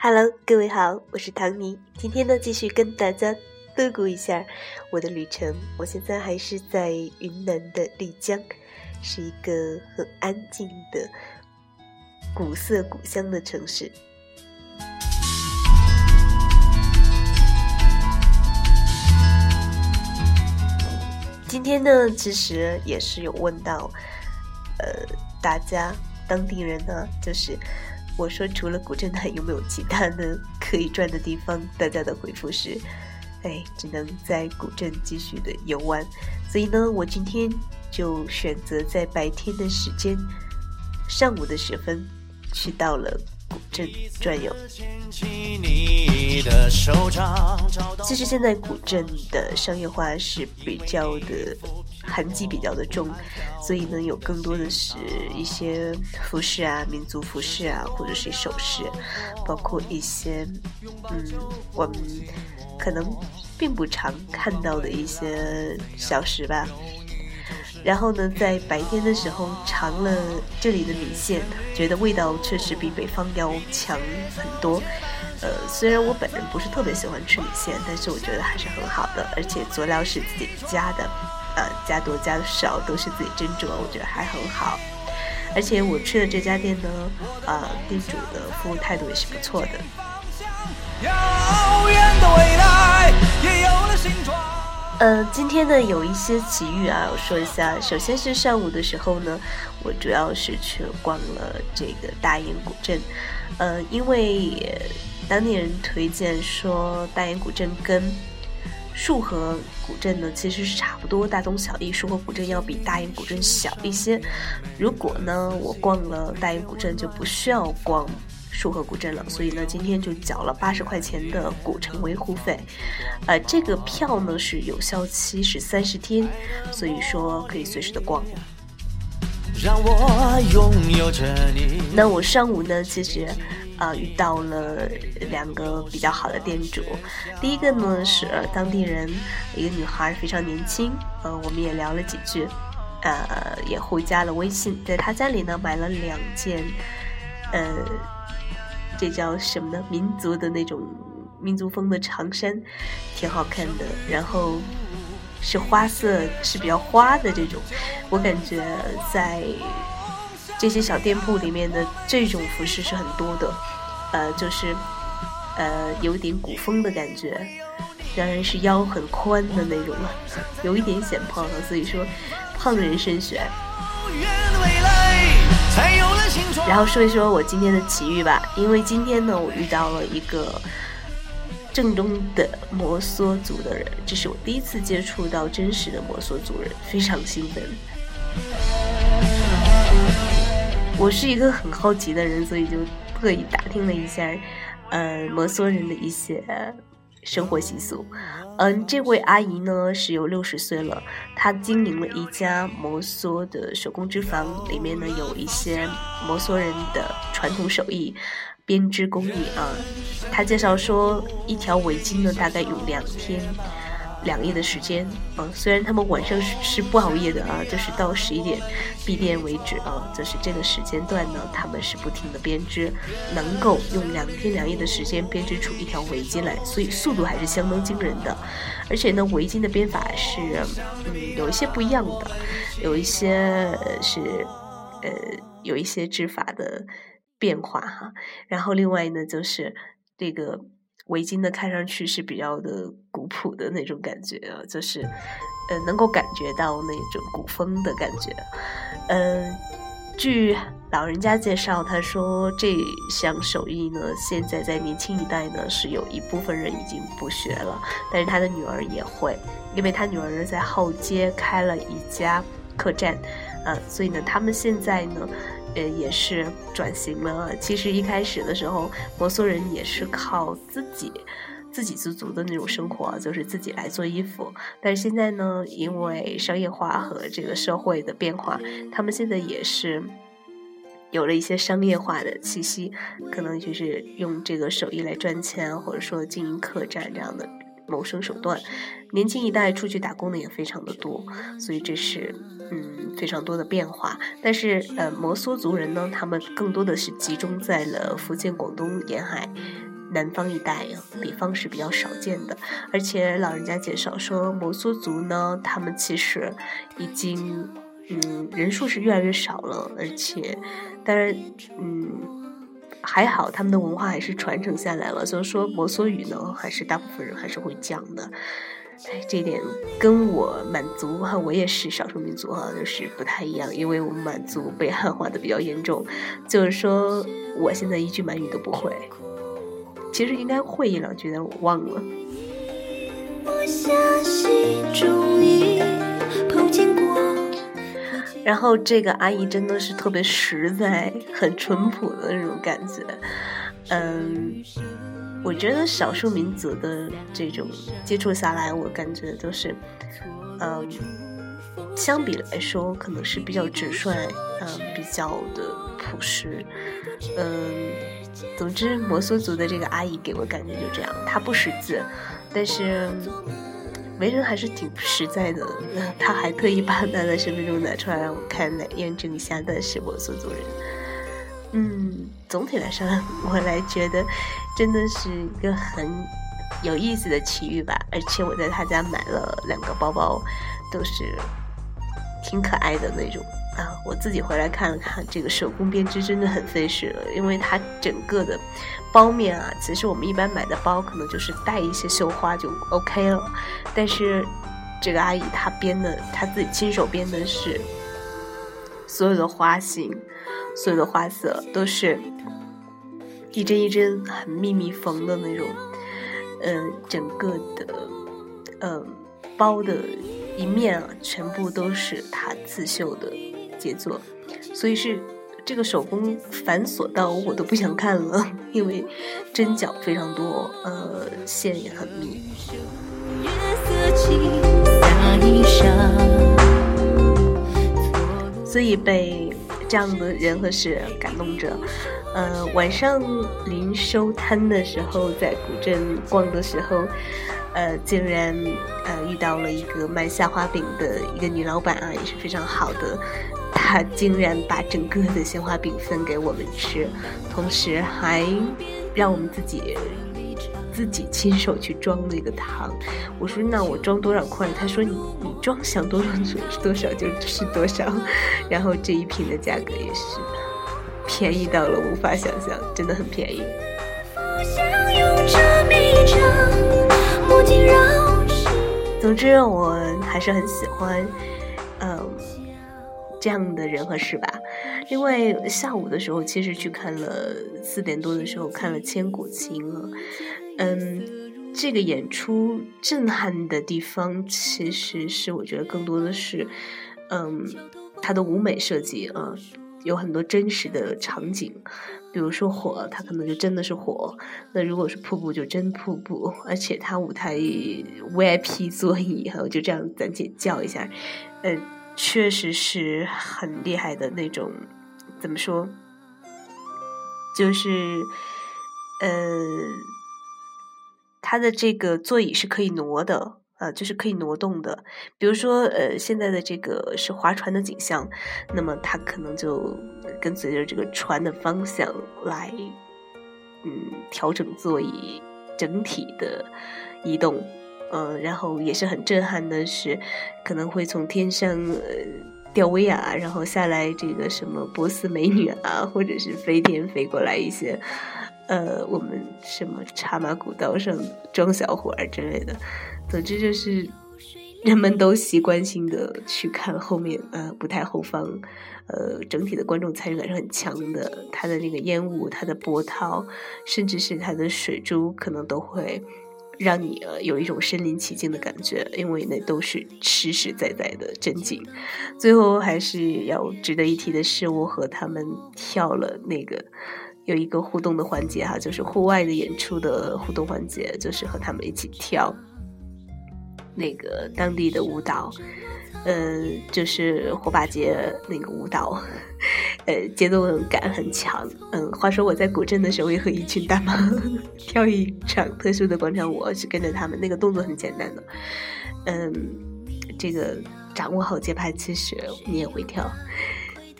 Hello，各位好，我是唐尼。今天呢，继续跟大家叨咕一下我的旅程。我现在还是在云南的丽江，是一个很安静的古色古香的城市。今天呢，其实也是有问到，呃，大家当地人呢，就是我说除了古镇还有没有其他的可以转的地方？大家的回复是，哎，只能在古镇继续的游玩。所以呢，我今天就选择在白天的时间，上午的时分，去到了。古镇转悠。其实现在古镇的商业化是比较的痕迹比较的重，所以呢，有更多的是一些服饰啊、民族服饰啊，或者是首饰，包括一些嗯，我们可能并不常看到的一些小食吧。然后呢，在白天的时候尝了这里的米线，觉得味道确实比北方要强很多。呃，虽然我本人不是特别喜欢吃米线，但是我觉得还是很好的，而且佐料是自己加的，呃，加多加少都是自己斟酌，我觉得还很好。而且我吃的这家店呢，呃，店主的服务态度也是不错的。遥远的未来也有了形状。呃，今天呢有一些奇遇啊，我说一下。首先是上午的时候呢，我主要是去逛了这个大研古镇，呃，因为当地人推荐说大研古镇跟束河古镇呢其实是差不多，大同小异。束河古镇要比大研古镇小一些。如果呢我逛了大研古镇，就不需要逛。束河古镇了，所以呢，今天就缴了八十块钱的古城维护费。呃，这个票呢是有效期是三十天，所以说可以随时的逛。让我拥有着你。那我上午呢，其实啊遇到了两个比较好的店主。第一个呢是当地人，一个女孩非常年轻，呃，我们也聊了几句，呃，也互加了微信，在她家里呢买了两件，呃。这叫什么呢？民族的那种民族风的长衫，挺好看的。然后是花色，是比较花的这种。我感觉在这些小店铺里面的这种服饰是很多的，呃，就是呃有点古风的感觉。当然是腰很宽的那种了，有一点显胖了，所以说胖人慎选。然后说一说我今天的奇遇吧，因为今天呢，我遇到了一个正宗的摩梭族的人，这是我第一次接触到真实的摩梭族人，非常兴奋。我是一个很好奇的人，所以就特意打听了一下，呃，摩梭人的一些。生活习俗，嗯，这位阿姨呢是有六十岁了，她经营了一家摩梭的手工织坊，里面呢有一些摩梭人的传统手艺编织工艺啊。她介绍说，一条围巾呢大概用两天。两夜的时间，啊，虽然他们晚上是是不熬夜的啊，就是到十一点闭店为止啊，就是这个时间段呢，他们是不停的编织，能够用两天两夜的时间编织出一条围巾来，所以速度还是相当惊人的。而且呢，围巾的编法是，嗯，有一些不一样的，有一些是，呃，有一些织法的变化哈。然后另外呢，就是这个。围巾呢，看上去是比较的古朴的那种感觉啊，就是，呃，能够感觉到那种古风的感觉。嗯，据老人家介绍，他说这项手艺呢，现在在年轻一代呢，是有一部分人已经不学了，但是他的女儿也会，因为他女儿在后街开了一家客栈，啊，所以呢，他们现在呢。也是转型了。其实一开始的时候，摩梭人也是靠自己、自给自足的那种生活，就是自己来做衣服。但是现在呢，因为商业化和这个社会的变化，他们现在也是有了一些商业化的气息，可能就是用这个手艺来赚钱，或者说经营客栈这样的谋生手段。年轻一代出去打工的也非常的多，所以这是。嗯，非常多的变化，但是呃，摩梭族人呢，他们更多的是集中在了福建、广东沿海南方一带，北方是比较少见的。而且老人家介绍说，摩梭族呢，他们其实已经嗯人数是越来越少了，而且当然嗯还好，他们的文化还是传承下来了。所以说摩梭语呢，还是大部分人还是会讲的。哎，这点跟我满族哈，我也是少数民族哈，就是不太一样，因为我们满族被汉化的比较严重，就是说我现在一句满语都不会，其实应该会一两句，但我忘了。然后这个阿姨真的是特别实在，很淳朴的那种感觉，嗯。我觉得少数民族的这种接触下来，我感觉都是，嗯，相比来说可能是比较直率，嗯，比较的朴实，嗯，总之摩梭族的这个阿姨给我感觉就这样，她不识字，但是为人还是挺实在的，他还特意把他的身份证拿出来让我看，来验证一下他是我所族人。嗯，总体来说，我来觉得真的是一个很有意思的奇遇吧。而且我在他家买了两个包包，都是挺可爱的那种啊。我自己回来看了看，这个手工编织真的很费时，因为它整个的包面啊，其实我们一般买的包可能就是带一些绣花就 OK 了，但是这个阿姨她编的，她自己亲手编的是所有的花型。所有的花色都是一针一针很密密缝的那种，嗯，整个的，嗯，包的一面啊，全部都是他刺绣的杰作，所以是这个手工繁琐到我都不想看了，因为针脚非常多，呃，线也很密。所以被。这样的人和事感动着，呃，晚上临收摊的时候，在古镇逛的时候，呃，竟然呃遇到了一个卖虾花饼的一个女老板啊，也是非常好的，她竟然把整个的鲜花饼分给我们吃，同时还让我们自己。自己亲手去装那个糖，我说那我装多少块？她说你你装想多少就多少就是多少，然后这一瓶的价格也是便宜到了无法想象，真的很便宜。总之我还是很喜欢，嗯，这样的人和事吧。因为下午的时候其实去看了，四点多的时候看了《千古情》了。嗯，这个演出震撼的地方，其实是我觉得更多的是，嗯，它的舞美设计啊，有很多真实的场景，比如说火，它可能就真的是火；那如果是瀑布，就真瀑布。而且它舞台 VIP 座椅，还有就这样暂且叫一下，呃，确实是很厉害的那种，怎么说？就是，呃。它的这个座椅是可以挪的，呃，就是可以挪动的。比如说，呃，现在的这个是划船的景象，那么它可能就跟随着这个船的方向来，嗯，调整座椅整体的移动。嗯，然后也是很震撼的是，可能会从天上呃吊威亚，然后下来这个什么波斯美女啊，或者是飞天飞过来一些。呃，我们什么茶马古道上装小伙儿之类的，总之就是人们都习惯性的去看后面，呃，舞台后方，呃，整体的观众参与感是很强的。它的那个烟雾，它的波涛，甚至是它的水珠，可能都会让你呃有一种身临其境的感觉，因为那都是实实在在的真景。最后还是要值得一提的是，我和他们跳了那个。有一个互动的环节哈，就是户外的演出的互动环节，就是和他们一起跳那个当地的舞蹈，嗯，就是火把节那个舞蹈，呃，节奏感很强。嗯，话说我在古镇的时候也和一群大妈 跳一场特殊的广场舞，是跟着他们，那个动作很简单的。嗯，这个掌握好节拍，其实你也会跳。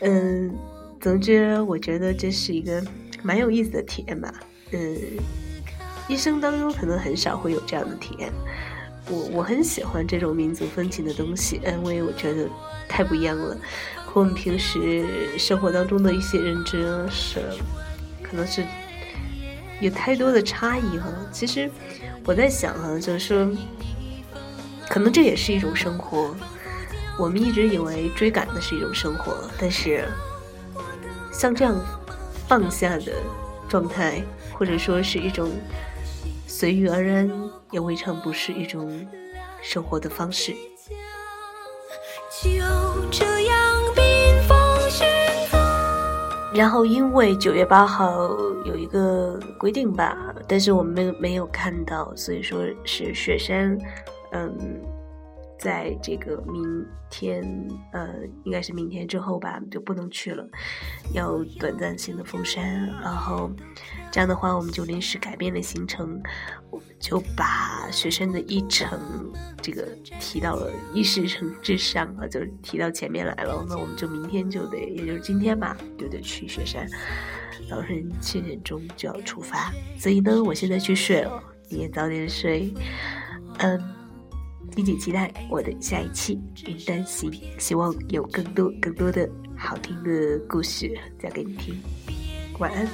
嗯，总之我觉得这是一个。蛮有意思的体验吧，嗯，一生当中可能很少会有这样的体验。我我很喜欢这种民族风情的东西，因为我觉得太不一样了，和我们平时生活当中的一些认知是，可能是有太多的差异哈。其实我在想哈，就是说，可能这也是一种生活。我们一直以为追赶的是一种生活，但是像这样放下的状态，或者说是一种随遇而安，也未尝不是一种生活的方式。然后，因为九月八号有一个规定吧，但是我们没没有看到，所以说是雪山，嗯。在这个明天，呃，应该是明天之后吧，就不能去了，要短暂性的封山。然后这样的话，我们就临时改变了行程，我们就把雪山的议程这个提到了一时程之上啊，就提到前面来了。那我们就明天就得，也就是今天吧，就得去雪山，早晨七点钟就要出发。所以呢，我现在去睡了，你也早点睡，嗯。敬请期待我的下一期《云端行》，希望有更多更多的好听的故事讲给你听。晚安。